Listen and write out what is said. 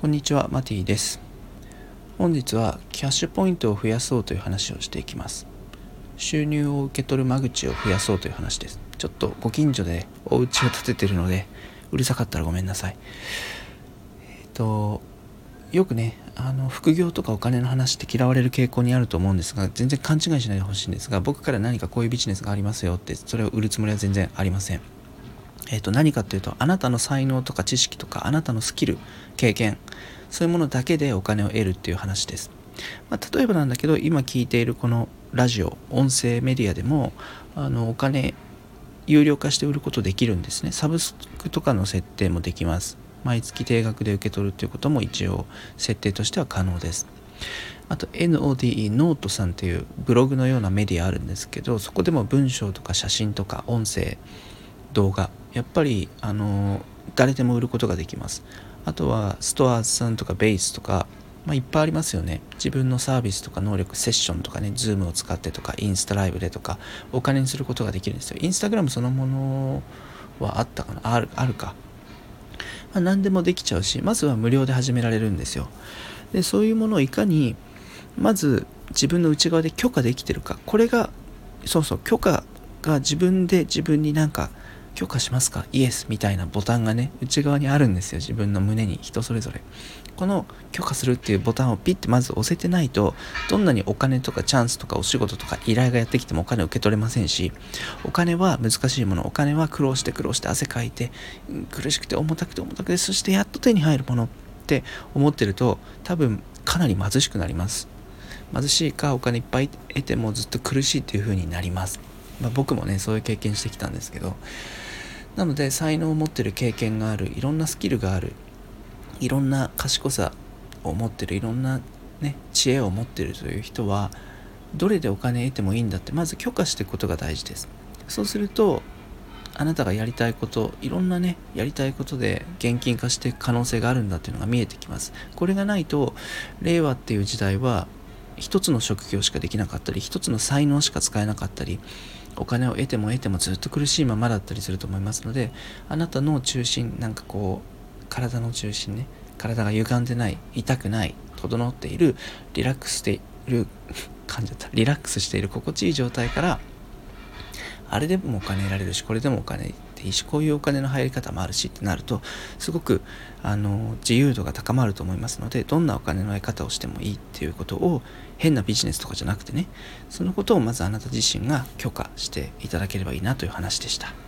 こんにちは、マティです。本日はキャッシュポイントを増やそうという話をしていきます。収入を受け取る間口を増やそうという話です。ちょっとご近所でお家を建ててるので、うるさかったらごめんなさい。えっ、ー、と、よくね、あの副業とかお金の話って嫌われる傾向にあると思うんですが、全然勘違いしないでほしいんですが、僕から何かこういうビジネスがありますよって、それを売るつもりは全然ありません。えー、と何かっていうとあなたの才能とか知識とかあなたのスキル経験そういうものだけでお金を得るっていう話です、まあ、例えばなんだけど今聞いているこのラジオ音声メディアでもあのお金有料化して売ることできるんですね。サブスクとかの設定もできます。毎月定額で受け取るということも一応設定としては可能です。あと NODE ノートさんっていうブログのようなメディアあるんですけどそこでも文章とか写真とか音声動画。やっぱりあの誰でも売ることができます。あとはストアーズさんとかベースとか、まあ、いっぱいありますよね。自分のサービスとか能力セッションとかねズームを使ってとかインスタライブでとかお金にすることができるんですよ。インスタグラムそのものはあったかな？あるあるか、まあ、何でもできちゃうしまずは無料で始められるんですよ。でそういうものをいかにまず自分の内側で許可できてるか。これがそうそう許可が自分で自分になんか許可しますか？イエスみたいなボタンがね内側にあるんですよ。自分の胸に人それぞれ。この許可するっていうボタンをピッてまず押せてないとどんなにお金とかチャンスとかお仕事とか依頼がやってきてもお金受け取れませんしお金は難しいものお金は苦労して苦労して汗かいて苦しくて重たくて重たくてそしてやっと手に入るものって思ってると多分かなり貧しくなります。貧しいかお金いっぱい得てもずっと苦しいっていう風になります、まあ、僕もねそういう経験してきたんですけどなので才能を持ってる経験があるいろんなスキルがあるいろんな賢さを持ってるいろんな、ね、知恵を持ってるという人はどれでお金得てもいいんだってまず許可していくことが大事です。そうするとあなたがやりたいこといろんなねやりたいことで現金化していく可能性があるんだっていうのが見えてきます。これがないと令和っていう時代は一つの職業しかできなかったり一つの才能しか使えなかったりお金を得ても得てもずっと苦しいままだったりすると思いますのであなたの中心なんかこう体の中心ね体が歪んでない痛くない整っているリラックスしている感じだったリラックスしている心地いい状態からあれでもお金得られるしこれでもお金っていいしこういうお金の入り方もあるしってなるとすごくあの自由度が高まると思いますのでどんなお金の得方をしてもいいっていうことを変なビジネスとかじゃなくてねそのことをまずあなた自身が許可していただければいいなという話でした。